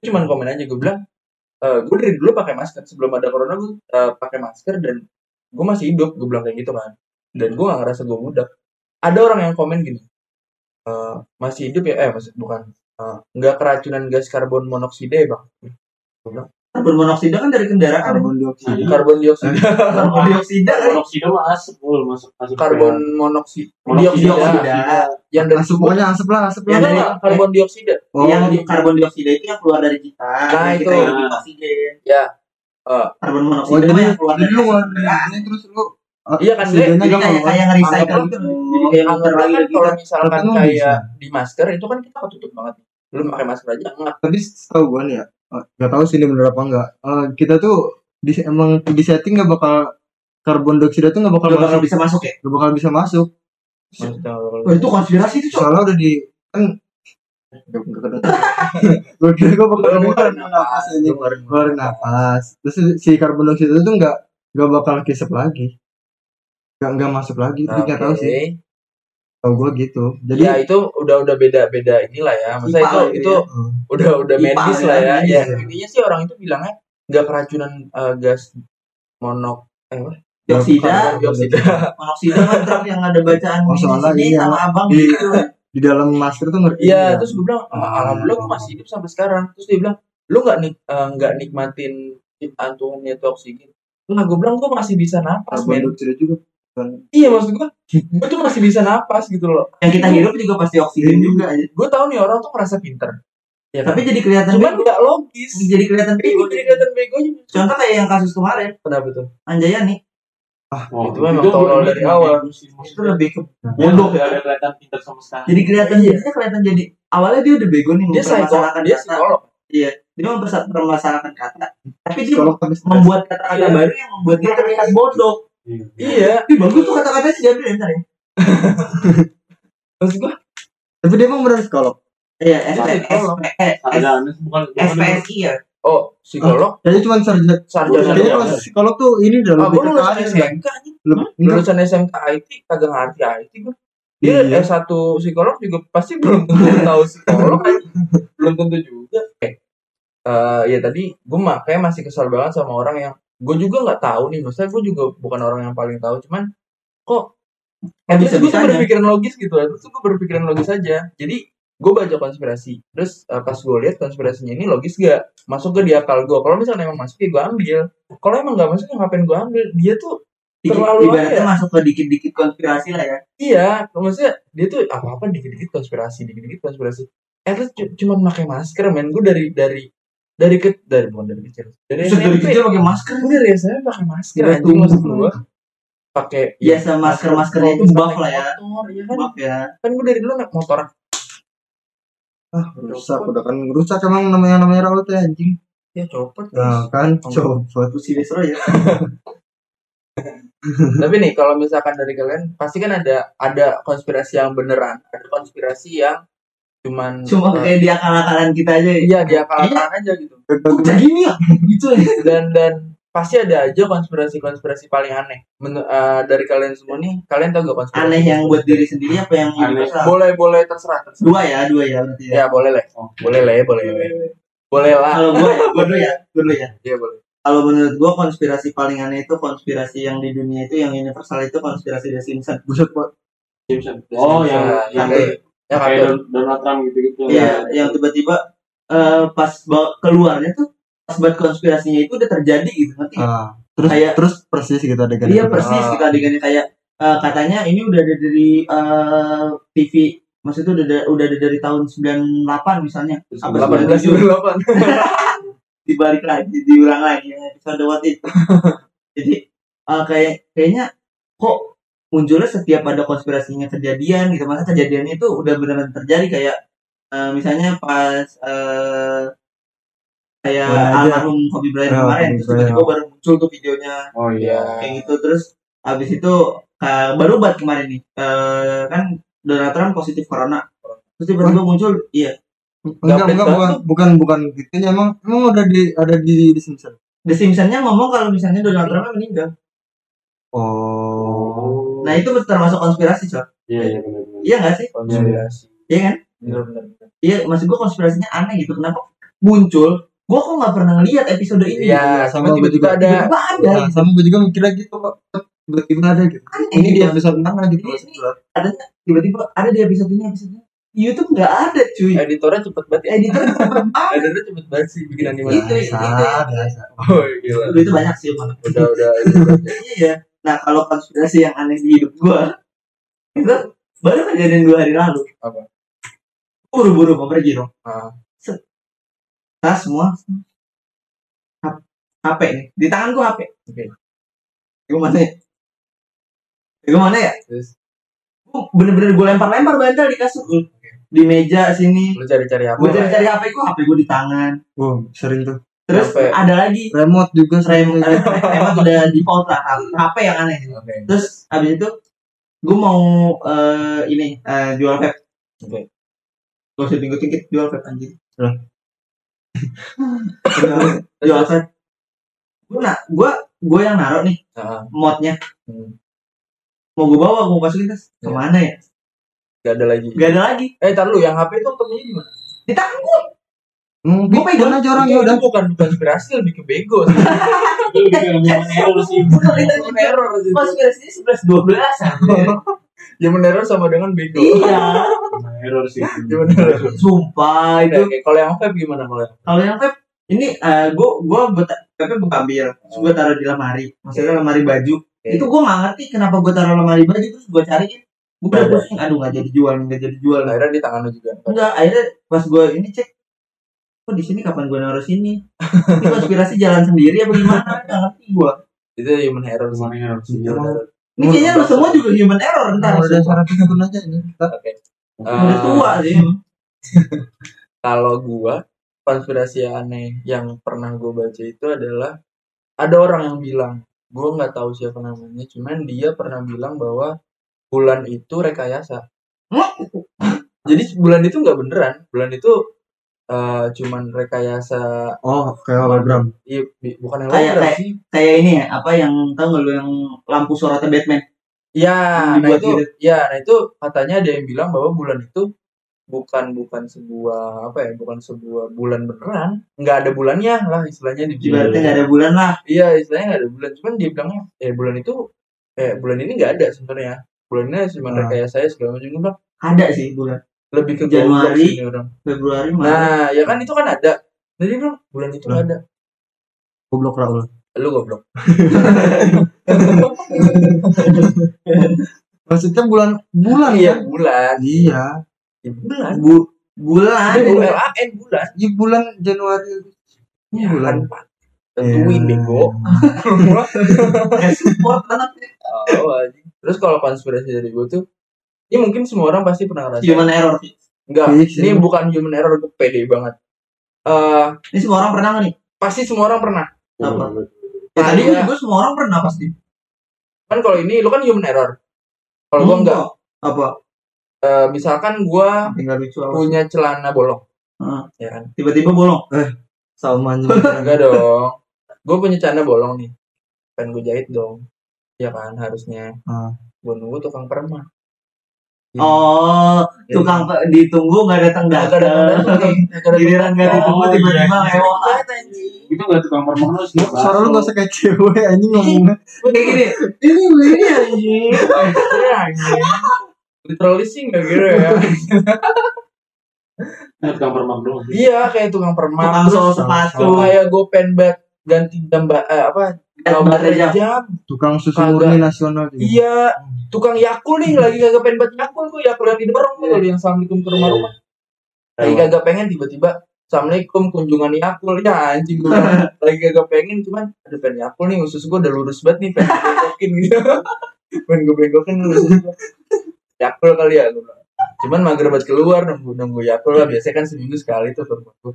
Cuman komen aja gue bilang gue dari dulu pakai masker. Sebelum ada corona gue eh, pakai masker dan gue masih hidup gue bilang kayak gitu kan dan gue gak ngerasa gue budak ada orang yang komen gini eh, masih hidup ya eh masih bukan eh, nggak keracunan gas karbon monoksida ya bang bilang, Karbon monoksida kan dari kendaraan. Karbon dioksida. karbon dioksida (laughs) Karbon dioksida kan. monoksida mah asap full masuk masuk karbon monoksida dioksida yang dari Asap pokoknya asap lah, asap lah. dari- Enggak, karbon dioksida Oh, yang di karbon dioksida itu yang keluar dari kita. Nah, kita itu. hidup oksigen. Ya. Eh. Karbon oh monoksida jadi mah yang keluar dari lu keluar kendaraan. dari terus lu Iya kan, oksigennya Jadi gampang, kayak kan? kayak nge-recycle Anggap- gitu. Jadi kayak Anggaplah lagi kan gitu. kalau misalkan Tapi kayak di masker itu kan kita ketutup banget lu pakai masker aja enggak Tadi tahu gua nih ya, eh, nggak tahu sih ini bener apa enggak. Eh, kita tuh di, emang di setting nggak bakal karbon dioksida tuh nggak bakal Gak bakal masuk, bisa masuk ya. nggak bakal bisa masuk. Oh, itu konspirasi itu cok. Soalnya udah di kan. (laughs) Gua kira gua bakal ngeluarin napas, ini. lu ngeluarin napas. Terus si karbon dioksida itu nggak nggak bakal kisep lagi. Nggak nggak masuk lagi. Jadi nggak tahu sih. Tahu gua gitu. Jadi ya itu udah udah beda beda inilah ya itu gitu itu ya. Hmm. udah udah IPA medis ya, lah ya ya ya. intinya sih orang itu bilangnya nggak keracunan eh, gas monok eh apa? Dioksida, Karbon dioksida monoksida kan ntar yang ada bacaan Oh, di soalnya sini ini sama yang abang di- gitu. di dalam masker tuh ngerti. Iya, ya. terus gue bilang, "Ah, Ah. alhamdulillah gue masih hidup sampai sekarang. Terus dia bilang, lu nggak nik eh, nggak nikmatin ciptaan Tuhannya itu oksigen. Nah, gue bilang gue masih bisa napas, karbon men. dioksida juga. Iya, maksud gue, gue tuh masih bisa napas gitu loh. Yang kita hidup juga pasti oksigen Iya. juga aja. Gue tahu nih orang tuh merasa pinter. Ya, Tapi jadi kelihatan cuman bego. nggak logis. Jadi kelihatan Iya, bego. jadi kelihatan begonya. Contoh kayak yang kasus kemarin, Kenapa tuh? Anjayani. Oh, Itu memang tolol dari awal. Itu lebih ke Dia bodoh. ada kelihatan pintar sama sekali. Jadi kelihatan Iya. dia kelihatan jadi awalnya dia udah bego nih Dia mempermasalahkan dia kata. psikolog. Dia mempermasalahkan kata. Tapi dia membuat kata-kata Iya. baru yang membuat dia terlihat bodoh. Iya. Iya, Ih, bagus tuh kata-katanya sih diambil ntar ya. (laughs) maksud gue, tapi dia emang benar psikolog. Iya, psikolog. Bukan bukan SPSI ya. oh psikolog, Jadi cuma sarjana. sarjana. Kayaknya kalau psikolog tuh ini udah Ah, lebih ke lulusan kan? SMK anjing. Enggak, lulusan SMK IT kagak ngerti IT gue dia Iya. S1 psikolog juga pasti belum tentu tahu psikolog kan (laughs) belum tentu juga eh eh, ya tadi gue makanya masih kesal banget sama orang yang gue juga nggak tahu nih maksudnya gue juga bukan orang yang paling tahu cuman kok Kan terus gue tuh berpikiran logis gitu terus gue berpikiran logis aja jadi gue baca konspirasi terus eh, pas gue lihat konspirasinya ini logis gak masuk ke di akal gue kalau misalnya emang masuk ya gue ambil kalau emang nggak masuk ya ngapain gue ambil dia tuh Dikit, Terlalu ibaratnya aja. masuk ke dikit-dikit konspirasi lah ya. Iya, maksudnya dia tuh apa-apa dikit-dikit konspirasi, dikit-dikit konspirasi. Eh, terus cu- cuman pakai masker, men. Gue dari dari dari ke dari bukan dari kecil. Dari Terus dari SMP. kecil pakai masker. Gue dari SMP pakai masker Udah anjing tumbuh. maksud gue. Pakai Biasa masker-maskernya itu buff lah ya. Motor, ya kan? Maaf ya. Kan gue dari dulu naik motor. Ah, rusak udah kan rusak emang namanya namanya rawat ya anjing. Ya copot. Nah, kan coba. Pusi Desro ya. (laughs) Tapi nih kalau misalkan dari kalian pasti kan ada ada konspirasi yang beneran, ada konspirasi yang cuman Cuma eh, kayak di akal-akalan kita aja. ya. iya dia akalan aja gitu. Jadi gini ya? Gitu ya. (laughs) dan dan pasti ada aja konspirasi-konspirasi paling aneh. Men- eh, dari kalian semua nih, kalian tahu gak konspirasi? Aneh yang buat diri sendiri apa yang Aneh. boleh boleh terserah, terserah. Dua ya, dua ya berarti ya. Ya boleh lah, Oh. boleh lah ya, boleh lah. Boleh lah. Kalau gua ya, gua dulu ya, (laughs) gua dulu ya. Iya boleh. Kalau menurut gua konspirasi paling aneh itu konspirasi yang di dunia itu yang universal itu konspirasi The Simpsons. Buset, Pak. Simpson. Oh, yang Yang yang Ya kayak kan. Don- Donald Trump gitu-gitu Iya, yang tiba-tiba eh, pas keluarnya tuh pas buat konspirasinya itu udah terjadi gitu ngerti nggak? Ah, terus Kayak- terus persis gitu adegan Iya itu. persis Ah. kita adegannya kayak eh, katanya ini udah ada dari eh, TV maksudnya udah ada, udah ada dari tahun 98 misalnya Terus apa 18 98. dibalik lagi diulang lagi yang episode what it (laughs) jadi eh, kayak kayaknya kok munculnya setiap ada konspirasinya kejadian gitu. Masa kejadiannya itu udah benar-benar terjadi kayak eh, misalnya pas eh, kayak almarhum Kobe Bryant Ya, kemarin terus tiba-tiba baru muncul tuh videonya. Oh iya. Kayak gitu terus habis itu eh, baru buat kemarin nih eh, kan Donald Trump positif corona. Terus tiba-tiba muncul iya. Enggak enggak bukan bukan bukan gitu emang emang udah di ada di di Simpson The Simpsons-nya ngomong kalau misalnya Donald Trump meninggal. Oh nah itu termasuk konspirasi coy iya iya benar-benar iya nggak sih Konspirasi. iya kan Bener-bener. iya maksud gua konspirasinya aneh gitu kenapa muncul gua kok nggak pernah ngeliat episode ini Iya, sama sama tiba-tiba juga. ada tiba-tiba ada Nah, sama gue juga mikirnya gitu kok tiba-tiba ada gitu aneh ini di gitu. episode mana gitu Ini- ini- tiba-tiba ada di episode ini episode ini di YouTube nggak ada cuy editornya cepet banget ya. editor cepet banget (laughs) Editornya cepet banget sih bikin animasi. Itu, itu. biasa Oh gila. itu banyak sih. Udah udah. (laughs) iya nah kalau konspirasi yang aneh di hidup gua itu baru kejadian dua hari lalu. Apa? buru-buru mau pergi dong. Ah. Set. tas semua. HP nih. Di tangan gua HP Oke. gua mana ya? Gua mana ya? Terus? Gua bener-bener gua lempar-lempar bantal di kasur. Di meja sini. Lu cari-cari apa? gua cari-cari HP gua HP gua di tangan. Oh sering tuh terus Sampai- ada lagi remote juga sering (laughs) rem emang udah default lah HP yang aneh Oke. terus abis itu gue mau eh, ini eh, jual vape Oke. gak usah tinggi tinggi jual vape anjing Lah. (laughs) jual vape gue nah gue gue yang naruh nih Ah, modnya Hmm. mau gue bawa gue masukin tas Ya. ke mana ya Gak ada lagi. gak ada lagi Eh, tar lu yang HP itu ketemunya di mana? di tangan gue hmm, Gua pegang. aja orang Itu- ya udah. itu bukan konspirasi lebih ke bego sih. itu (laughs) lebih ke error sih. Human error sih. konspirasi sebelas dua belas Human (laughs) error sama dengan bego. iya. (laughs) Error sih. Error. sumpah itu. kalau yang vape gimana kalau yang kalau yang vape ini gue gue vape gue ambil. Gue taruh di lemari. Maksudnya lemari baju. Itu gue nggak ngerti kenapa gue taruh lemari baju terus gue cariin gue udah pusing aduh nggak jadi jual nggak jadi jual. Akhirnya di tangan lu juga? enggak akhirnya pas gue ini cek kok di sini kapan gue naruh sini? Ini konspirasi jalan sendiri apa gimana? Nggak ngerti gue Itu human error Human error. ini kayaknya lu semua juga human error ntar. Nah, udah syarat pun aja ini kita. Udah Eh, tua sih. (laughs) Kalau gua konspirasi aneh yang pernah gua baca itu adalah ada orang yang bilang gua nggak tahu siapa namanya cuman dia pernah bilang bahwa bulan itu rekayasa. Jadi bulan itu nggak beneran bulan itu eh, cuman rekayasa oh kayak hologram iya, bukan yang Kayak- hologram kayak- sih kayak ini ya apa yang tau nggak lu yang lampu sorotnya Batman ya nah itu gitu. ya nah itu katanya ada yang bilang bahwa bulan itu bukan bukan sebuah apa ya bukan sebuah bulan beneran nggak ada bulannya lah istilahnya di ibaratnya nggak ada bulan lah Iya, istilahnya nggak ada bulan. Cuman dia bilangnya, eh bulan itu, eh bulan ini nggak ada sebenarnya. Bulan ini cuma Ah. rekayasa saya segala macam. Gue bilang, ada sih bulan lebih ke Januari. sih orang. Februari Maret Nah, ya kan itu kan ada. Jadi bilang, bulan itu nggak ada. goblok Raul Lu goblok. (laughs) maksudnya bulan bulan Iya, ya bulan. iya Ya, bulan. Bu bulan bulan bulan. iya bulan Januari Ya, bulan kan. Tentuin Iya. bego. (laughs) Support anaknya Oh. Terus kalau konspirasi dari gue tuh, ini mungkin semua orang pasti pernah ngerasain. human error. Enggak, Fix, ini ya. bukan human error, gue pede banget. Eh, ini semua orang pernah nggak nih? pasti semua orang pernah. Apa? ya, tadi gue semua orang pernah pasti. Kan kalau ini lu kan human error. Kalau gua enggak. Apa? Eh, misalkan gua tinggal lucu apa? punya celana bolong. Heeh. ya kan? Tiba-tiba bolong? Salman (laughs) enggak dong. Gua punya celana bolong nih. Kan gua jahit dong. Ya kan harusnya. Ah. gua nunggu tukang perma oh Ya. tukang pe- ditunggu nggak datang Nggak ada datang giliran nggak ditunggu Oh, tiba-tiba iya. lewat. Itu nggak tukang permohonan sih suara lu gak usah kayak cewek anjing ngomongnya. Kayak gini ini ini anjing. Literally sih nggak gitu ya. Nah, tukang permak doang sih. iya kayak tukang permak Tukang sol sepatu. kayak gue pengen banget ganti jam ba- eh, apa gambar jam. jam. tukang susu murni nasional juga. iya tukang yakul nih lagi kagak pengen banget yakul tuh yakul yang didorong tuh yang assalamualaikum ke rumah-rumah lagi kagak pengen tiba-tiba assalamualaikum kunjungan yakul. Ya anjing gue (laughs) lagi kagak pengen cuman ada pengen yakul nih usus gue udah lurus banget nih pengen gue bengkokin gitu (laughs) pengen gue bengkokin usus gue yakul kali ya gue cuman mager banget keluar nunggu nunggu yakul lah. Biasanya kan seminggu sekali tuh ke rumah gue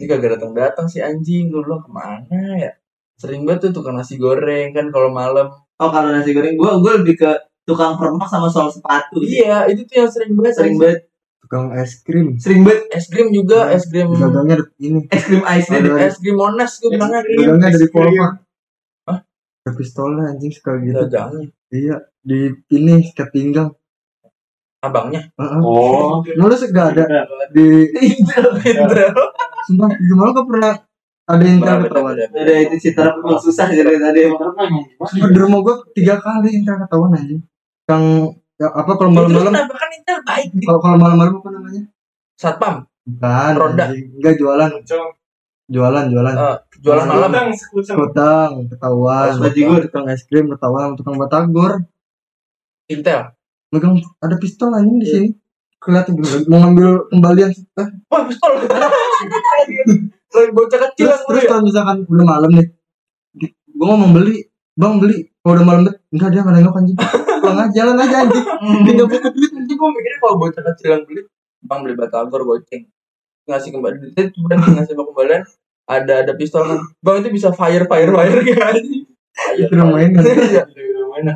ini kagak datang datang si anjing. Gue bilang ke mana ya sering banget tuh tukang nasi goreng kan kalau malam. Oh kalau nasi goreng gue gue lebih ke tukang permak sama sol sepatu. iya itu tuh yang sering banget. Sering banget. tukang es krim. Sering banget. es krim juga es krim dagangnya ada ini. Es krim ice deh. es krim monas gue bilangnya krim dagangnya dari Polma Hah? ada pistolnya anjing sekali gitu. Dagangnya iya di ini ikat pinggang. Abangnya? Heeh. Oh, nulis gak ada? Di sumpah di mana gak pernah ada beda, ketahuan. Udah? Itu citra memang susah jadi tadi. Di rumah gua tiga kali intel ketahuan anjing. Yang ya, apa kalau malam-malam? kenapa kan Intel baik di kalau kalau malam-malam apa namanya? Satpam? Bukan Roda. enggak jualan. Jualan jualan. Eh, jualan malam. Kotang ketahuan. Bajigur. tukang es krim ketahuan. Tukang batagor. Intel. Megang ada pistol anjing di sini. Kelihatan mau ngambil kembalian eh, wah pistol (laughs) lagi bocah kecil terus terus ya. kalau misalkan udah malam nih gua ngomong beli bang beli kalau udah malam enggak dia nggak nengok anjing. Pulang aja jalan aja anjing. Tinggal butuh duit Nanti gue mikirnya kalau bocah kecil yang beli bang beli batagor goceng. Ngasih kembali duit itu berarti ngasih kembalian? Ada ada pistol kan. Bang itu bisa fire fire fire gitu anjing itu mainan Iya. mana?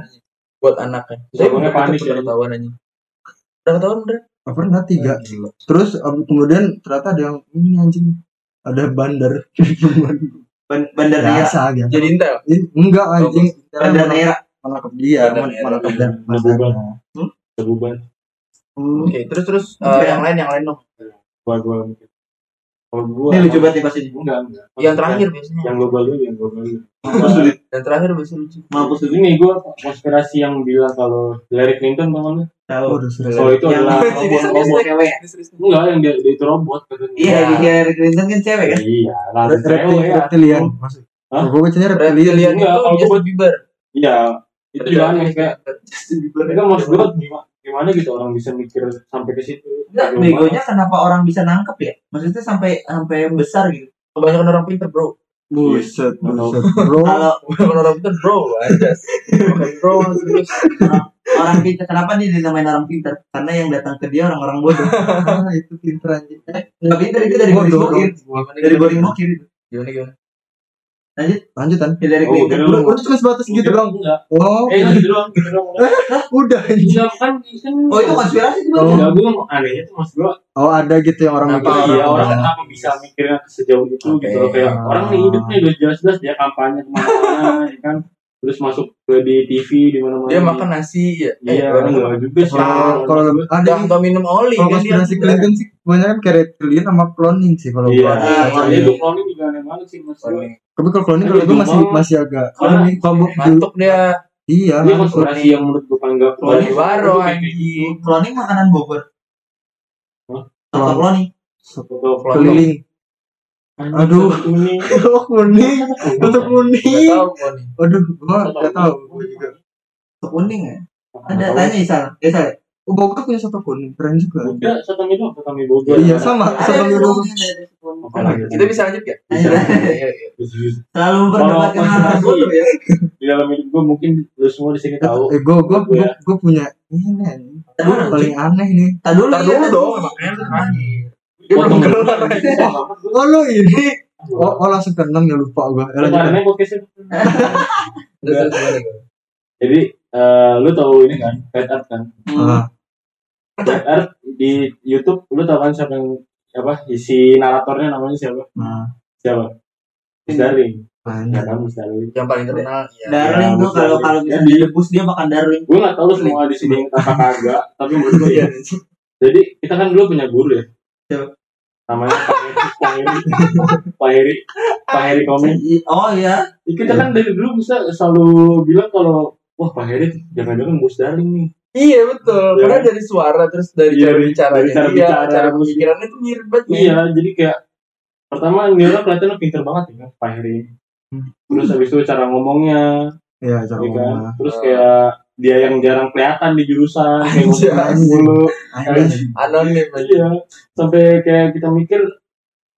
buat anaknya Saya pernah panik ya. ketahuan anjing. Udah ketahuan udah pernah tiga. Gila. terus kemudian ternyata ada yang ini anjing ada bandar. (laughs) Ban- Bandar biasa gitu jadi Intel? Ih, enggak anjing. Bandar Nera. menangkap dia menangkap dan Bebuban. masanya. Sebuban. oke terus terus eh, yang lain yang lain dong. Gua gua mungkin. Kalau gua Ini lucu banget nih pasti. Enggak, enggak. yang terakhir biasanya Yang global dulu, yang global dulu. Mampus sulit. (laughs) yang terakhir biasanya lucu Mampus sulit. Ini gua konspirasi yang bilang kalau Hillary Clinton teman lu. Tahu. Kalau itu Yang adalah jadi robot robot robot. cewek. Enggak, yang dia, dia itu robot katanya. Iya, di Hillary Clinton kan cewek kan? Iya, lah cewek ya. reptilian Hah? gue bacanya reptilian Enggak, itu kalau Justin Bieber Iya, itu juga aneh kayak itu kan maksud gua gimana, gimana gitu orang bisa mikir sampai ke situ. Enggak, begonya kenapa orang bisa nangkep ya? Maksudnya sampai sampai besar gitu. kebanyakan orang pintar bro buset Iya. buset bro Kalau orang pintar bro aja bro orang pintar kenapa nih dinamain orang pintar? Karena yang datang ke dia orang-orang bodoh. (laughs) Ah, itu pinter anjing Enggak pintar itu dari boring. Gimana, Dari boring bokir itu. gimana gimana lanjutan. Hillary Oh, Clinton. udah udah udah cuma sebatas gitu doang. Oh. Eh, gitu doang, gitu doang. udah (laughs) anjing. Enggak kan kan. Oh itu konspirasi itu. Oh. Enggak, gua anehnya tuh maksud gua. Oh ada gitu yang orang mikir. iya orang orang kenapa bisa mikirnya sejauh itu gitu loh. Kayak Ah. orang nih hidupnya udah jelas-jelas dia kampanye ke mana-mana (laughs) ya kan terus masuk ke di TV di mana-mana. Dia makan nasi ya? Iya eh, enggak juga sih. Kalau kalau ada udah nggak minum oli kalau kan konspirasi Clinton sih kebanyakan kayak reptilian sama cloning sih kalau iya gua. Ah, kalau iya. itu cloning juga aneh banget sih Cloning. tapi kalau cloning kalau gue masih masih agak cloning. kalau gua- ngantuk dia. Iya ini konspirasi yang menurut gua paling gak Cloning Kayak gitu. anjing Cloning makanan Bogor. Hah? Soto cloning. Keliling Aduh. kuning (laughs) oh kuning nggak kuning aduh gua nggak tahu gua juga Soto kuning ya. Ada tanya Isal. Isal. oh Bogor punya soto kuning keren juga Enggak, satu mie doang, satu mie Bogor. iya sama soto Bogor soto. Apa lagi? kita bisa lanjut ya Ayo. Iya, iya. Selalu memperdebatkan Kalau hal ya. Di dalam hidup gua mungkin lu semua di sini tahu. eh gua gua gua, Iya. gua punya ini dulu. paling aneh nih Tadi dulu. Iya, dong makanya terakhir keluar oh lu ini oh, oh langsung ke enam ya lupa gua gimana, gimana? (laughs) Jadi eh, lu tahu ini kan, Red Art kan? Hmm. ah, Red Art di YouTube lu tahu kan siapa yang apa isi naratornya namanya siapa? nah Siapa? Miss Darling. Ya kan Miss Darling. yang paling terkenal ya Darling Ya, gua kalau kalau bisa debus dia makan darling. Gue nggak tahu lu semua di sini apa kagak, tapi menurut gue ya. Jadi kita kan dulu punya guru ya. Siapa? Namanya Pak Heri, Pak Heri, (laughs) Pak Heri, Pak Heri Komeng. Oh iya. Kita kan dari dulu bisa selalu bilang kalau wah Pak Heri jangan-jangan bos darling nih. Iya betul, Iya. karena dari suara terus dari Iya, cara bicaranya dari cara dia, bicara, cara pemikirannya itu mirip banget. Iya, jadi kayak pertama Nila kelihatannya pinter banget ya kan, Pak Heri. Terus habis itu cara ngomongnya, Iya, cara ya kan? ngomongnya. Terus kayak dia yang jarang kelihatan di jurusan, kayak. Anjing. Anonim aja. Iya, sampai kayak kita mikir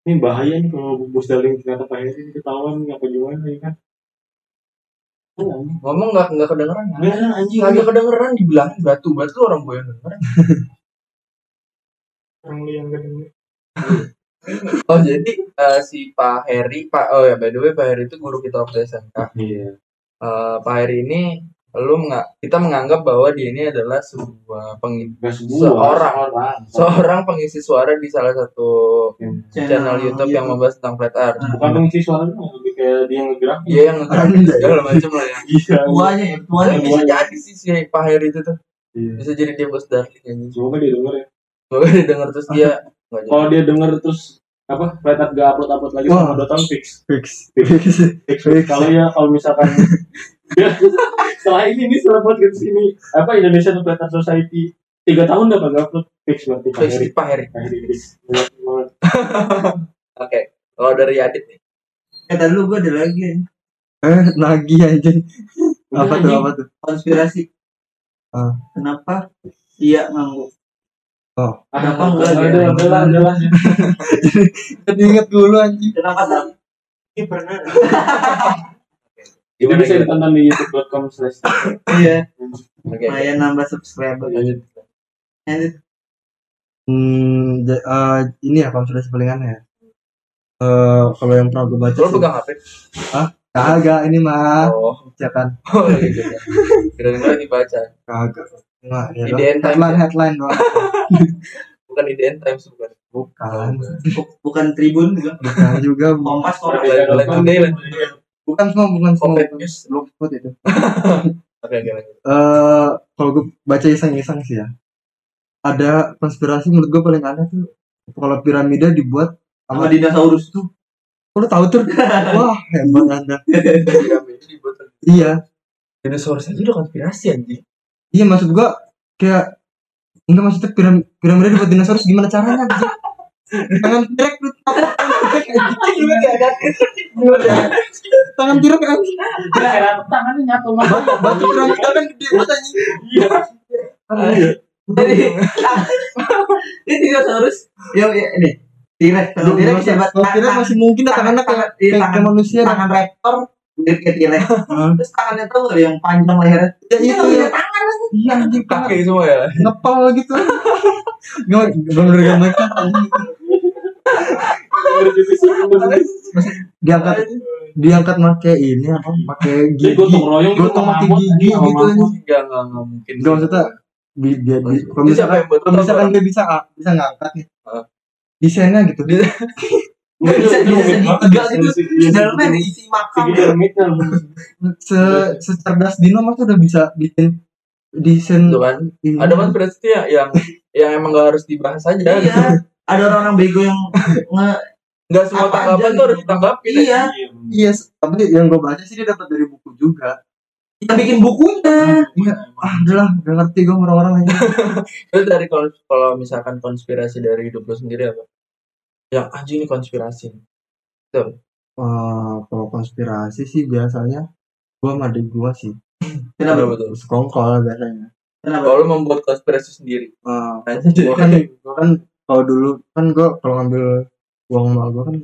ini bahaya nih kalau bos daling ternyata Pak Heri ketahuan apa gimana ya kan? Anjing. Ngomong nggak nggak kedengeran. ya? Beneran anjing. Kagak kedengeran dibilangin batu batu orang gue yang denger. (laughs) Orang lu yang gak denger. Oh jadi eh, si Pak Heri, Pak oh ya by the way Pak Heri itu guru kita waktu SMK. Iya. Eh, Pak Heri ini lu menga- kita menganggap bahwa dia ini adalah sebuah pengisi Seorang. seorang. seorang pengisi suara di salah satu channel Channel YouTube yang membahas tentang flat earth. Bukan pengisi suara lebih kayak dia yang ngegerak. Dia yang ngegerak (laughs) segala macam lah ya. Iya. tuanya ya tuanya bisa jadi sih si Pak Heri itu tuh. Iya. Bisa jadi dia bos darling aja. Semoga dia denger ya. Semoga dia denger terus dia (laughs) nggak jadi. Kalau dia denger terus apa earth gak upload upload lagi Wah. selama dua tahun fix. Fix. Fix. Fix. Fix. Kalau ya kalau misalkan (laughs) dia setelah ini nih setelah podcast ini apa Indonesia Flat Earth Society tiga tahun udah kagak upload fix berarti Pak Fix Heri. Pak Heri. Fix. (laughs) Oke. Kalau dari Adit nih. kata lu gue ada lagi ya. Eh, nagih anjing. Apa tuh? Apa tuh? konspirasi Ah. kenapa iya ngangguk Ada Kenapa enggak Ada ada ada lah. Jadi inget dulu anjing. kenapa tak ini pernah (laughs) Itu bisa ditonton di youtube.com slash iya Oke. lumayan nambah subscriber Lanjut. Lanjut. Hmm, eh, ini ya konsultasi sepelingannya ya. Eh, kalau yang pernah gue baca Lo sih, pegang HP? kagak ini mah Oh. ya kan Oh gitu. Kira-kira dibaca. kagak Nggak, ya IDN doang. Times headline ya? headline doang. (laughs) Bukan IDN Times bukan. bukan. Bu- bukan tribun juga. Bukan juga kompas kompas. bukan semua bukan semua. Blogspot itu. (laughs) Oke, oke eh kalau gue baca iseng-iseng sih ya. Ada konspirasi menurut gue paling aneh tuh kalau piramida dibuat sama dinosaurus tuh. Kok lu tahu tuh? (laughs) Wah hebat anda. Piramida dibuat iya. dinosaurus aja udah konspirasi anjing. Iya maksud gua kayak enggak maksudnya piram piramida dibuat dinosaurus gimana caranya anjing? Tangan tirek lu tangan tirek kan Kira tangannya nyatu mah. batu piramida kan gede banget (laughs) Iya. Iya. jadi ini dinosaurus. Yang ya, ini. Kalau T-Rex bisa buat T-Rex masih mungkin tangannya kayak iya, tangan manusia. tangan raptor mirip kayak Hah? terus tangannya tuh yang panjang lehernya. Ya itu Iya, ya iya anjing Kaki semua ya. ngepal gitu. Nggak bener gak mereka. Diangkat. Diangkat pakai ini apa? Pakai gigi. gotong royong gitu gotong sama pakai gigi gitu. Enggak, enggak, mungkin. Enggak maksudnya di, dia, di, kalau misalkan kalau misalkan dia bisa bisa ngangkat nih. Heeh. desainnya gitu. Nggak bisa Itu rumit bisa tiga dari gitu segi- di dalamnya ada isi makam. segi rumitnya. se secerdas Dino mas udah bisa bikin desain Tuh kan. ini. Ada konspirasi tuh ya yang yang emang gak harus dibahas aja. gitu. iya ada orang-orang bego yang nge Enggak semua Apa tanggapan aja tuh harus gitu. ditanggapin. iya iya tapi yang gue baca sih dia dapat dari buku juga yang bikin bukunya iya ah udahlah gak ngerti gue orang-orang ini (laughs) Itu dari kalau kalau misalkan konspirasi dari hidup lu sendiri apa? Yang anjing ini konspirasi. Wah, kalau konspirasi sih biasanya gua sama adik gua sih kenapa betul? sekongkol biasanya kenapa Kalau membuat konspirasi sendiri. Ah, Anjing. gua kan gua kan kalau dulu kan gua kalau ngambil uang mal gua kan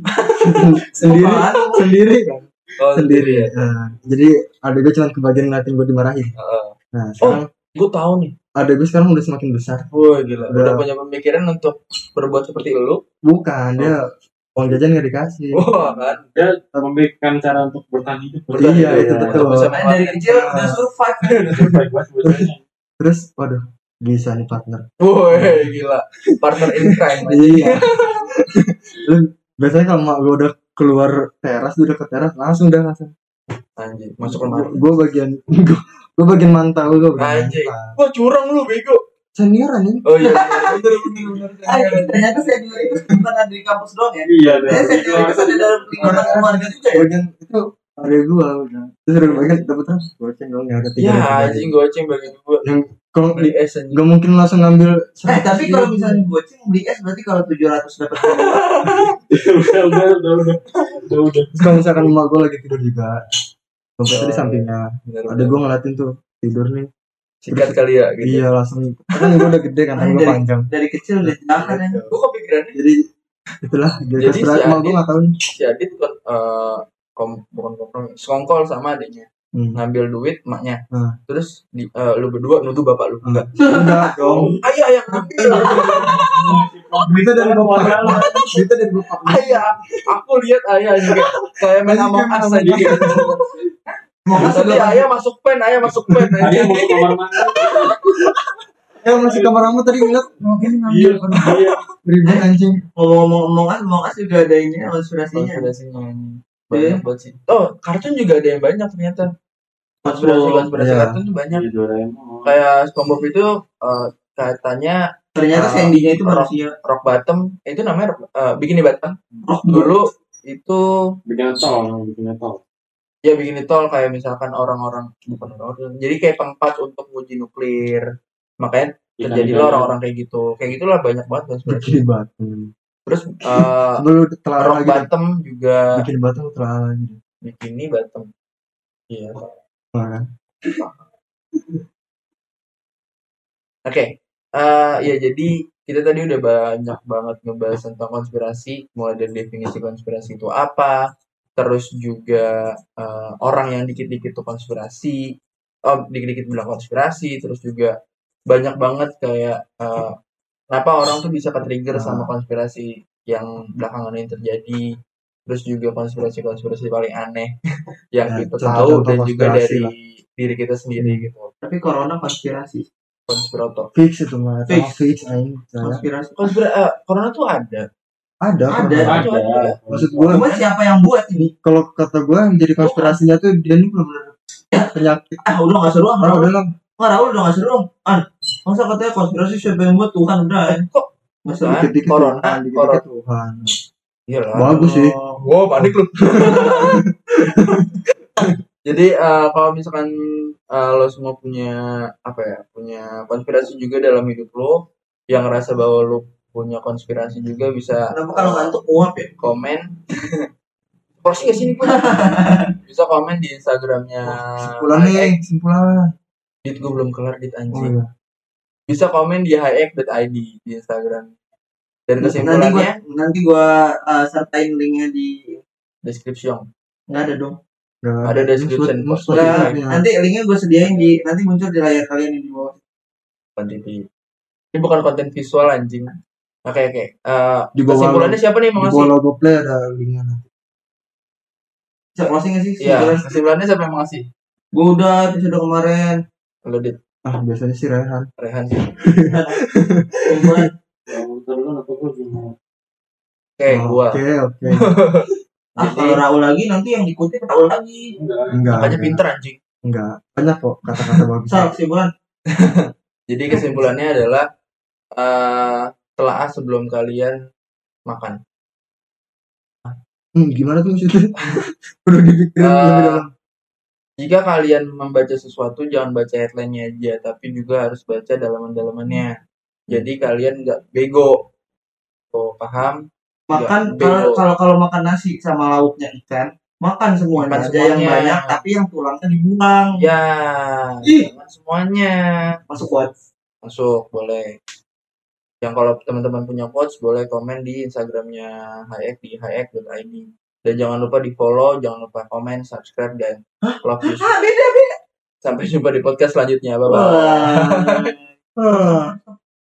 (laughs) sendiri sendiri kan Oh, sendiri ya. Nah, jadi ada gue cuma kebagian ngeliatin gue dimarahin Heeh. nah sekarang Gue tahu nih. ada gue sekarang udah semakin besar Wah gila. Udah. Udah punya pemikiran untuk berbuat seperti lu. bukan dia uang jajan gak dikasih Wah kan. Dia memberikan cara untuk bertahan hidup. Bertahan Iya, hidup, iya, untuk betul. Main dari kecil (laughs) udah survive Baik banget bocahnya. terus waduh bisa nih partner Wah gila. Partner in crime. (laughs) iya Lu biasanya kalau mak gue udah keluar teras udah ke teras langsung udah langsung Anjing. Masuk lemari. gue bagian (laughs) gue bagian mantau gue Anjing. Wah curang lu bego. Senior anjing Oh iya. (laughs) Bener bener bener. Ah, ternyata saya juga itu bukan ada di kampus doang ya. Iya, saya saya juga itu ada dalam lingkungan keluarga juga ya. Bagian itu ada gue udah. Terus udah bagian dapat terus goceng dong ya ada tiga Ya tiga. anjing goceng bagi gue. kalau beli es aja nggak mungkin langsung ngambil Eh tapi kalau misalnya goceng beli es berarti kalau 700 dapat (laughs) udah udah udah udah. Udah kalau misalkan emak gue lagi tidur juga dompetnya di sampingnya. Bener, ada gue ngeliatin tuh tidur nih sikat kali ya gitu. Iya langsung. Kan gue udah gede kan gue panjang. dari kecil udah jangan ya. gue kepikirannya jadi itulah jadi Jadi si emak gue Adit- nggak tahu si Adit kan eh, kom, bukan kompromi sekongkol sama adiknya. Hmm. ngambil duit emaknya Hmm. terus di, eh, lu berdua nuduh bapak lu. Enggak. Enggak dong. (laughs) Ayah ayah ngambil. Berita dari bapak. Berita dari bapak. Ayah aku lihat ayah juga. Kayak main us main aja Juga. ayah masuk pen ayah masuk pen. (laughs) Ayah mau ke kamar mandi. (laughs) Ya masih kamar kamu tadi ngeliat mungkin iya ngambil iya ribet anjing. Ngomong-ngomong omongan, omongan juga ada ini konspirasinya. konspirasinya banyak banget sih. Oh kartun juga ada yang banyak ternyata. Konspirasi konspirasi Iya. kartun tuh banyak. Iya, kayak SpongeBob itu eh, katanya Ternyata Ah, Sandy-nya itu manusia. rock bottom. Itu namanya eh, bikini bottom. Rock dulu itu bikin tol bikin tol ya bikin tol kayak misalkan orang-orang bukan orang jadi kayak tempat untuk uji nuklir. Makanya terjadilah orang-orang kayak gitu. Kayak gitulah banyak banget konspirasi bikin batu. Terus eh, sebelum telah rock lagi bottom juga. Bikin batu telah lagi bikini bottom. Iya. Nah, kan? Oke, eh ya jadi kita tadi udah banyak banget ngebahas tentang konspirasi, mulai dari definisi konspirasi itu apa, terus juga eh, orang yang dikit-dikit tuh konspirasi, oh dikit-dikit bilang konspirasi, terus juga banyak banget kayak eh, kenapa orang tuh bisa ke-trigger sama konspirasi yang belakangan ini terjadi, terus juga konspirasi-konspirasi paling aneh (laughs) yang Ya, kita tahu dan juga konspirasi dari lah. diri kita sendiri gitu, Tapi corona konspirasi. konspirator. fix itu mah Fix. fix saya Konspirasi. konspira eh, corona tuh ada ada Ada. corona. ada maksud gue Cuma siapa yang buat ini? kalau kata gue yang jadi konspirasinya tuh dia ini benar-benar penyakit Ah udah gak seru ah. udah lah Nggak Raul udah gak seru. Ah, masa katanya konspirasi siapa yang buat Tuhan udah. Eh, ya. kok Masa Tuhan? dikit-dikit corona, Tuhan, dikit-dikit Tuhan iya lah bagus sih wow panik lu (laughs) jadi eh, kalau misalkan eh, lo semua punya apa ya punya konspirasi juga dalam hidup lo yang ngerasa bahwa lo punya konspirasi juga bisa Kenapa kalau ngantuk uap ya? komen (laughs) porsi gak sini pun (laughs) bisa komen di instagramnya kesimpulan nih kesimpulan dit gue belum kelar dit oh anjing iya bisa komen di highx.id di instagram dan Nanti gua kesimpulannya nanti gua uh, sertain linknya di description nggak ada dong. Nggak Ada description Ini nya. nanti linknya gue sediain di nanti muncul di layar kalian yang di bawah. konten TV. Ini bukan konten visual anjing. Oke oke. Eh, Di bawah kesimpulannya siapa nih mau di bawah ngasih? logo play ada linknya nanti Bisa closing nggak sih? Iya, kesimpulannya siapa yang mau ngasih? Gue udah episode kemarin. Lo dit ah biasanya sih Rehan Rehan (laughs) sih. Oke, gua. oke oke Ah, kalau Raul lagi nanti yang dikutip Raul lagi. enggak enggak Makanya pinter anjing. enggak banyak kok kata-kata bagus Misal kesimpulan. (laughs) Jadi kesimpulannya adalah eh telah sebelum kalian makan. hmm, gimana tuh maksudnya (laughs) perlu dipikirin Eh, lebih dalam Jika kalian membaca sesuatu jangan baca headline-nya aja, tapi juga harus baca dalaman-dalamannya. Jadi kalian nggak bego. Tuh, paham? Makan kalau kalau kalau makan nasi sama lauknya ikan, makan semuanya Makan aja yang semuanya. banyak, tapi yang tulangnya dibuang. Ya, Ih. semuanya. Masuk buat Masuk, boleh. Yang kalau teman-teman punya quotes, boleh komen di Instagramnya Hayek di hayek.id. Dan jangan lupa di follow, jangan lupa komen, subscribe, dan love you. Ah, beda beda. Sampai jumpa di podcast selanjutnya. Bye-bye. Wah. Ah.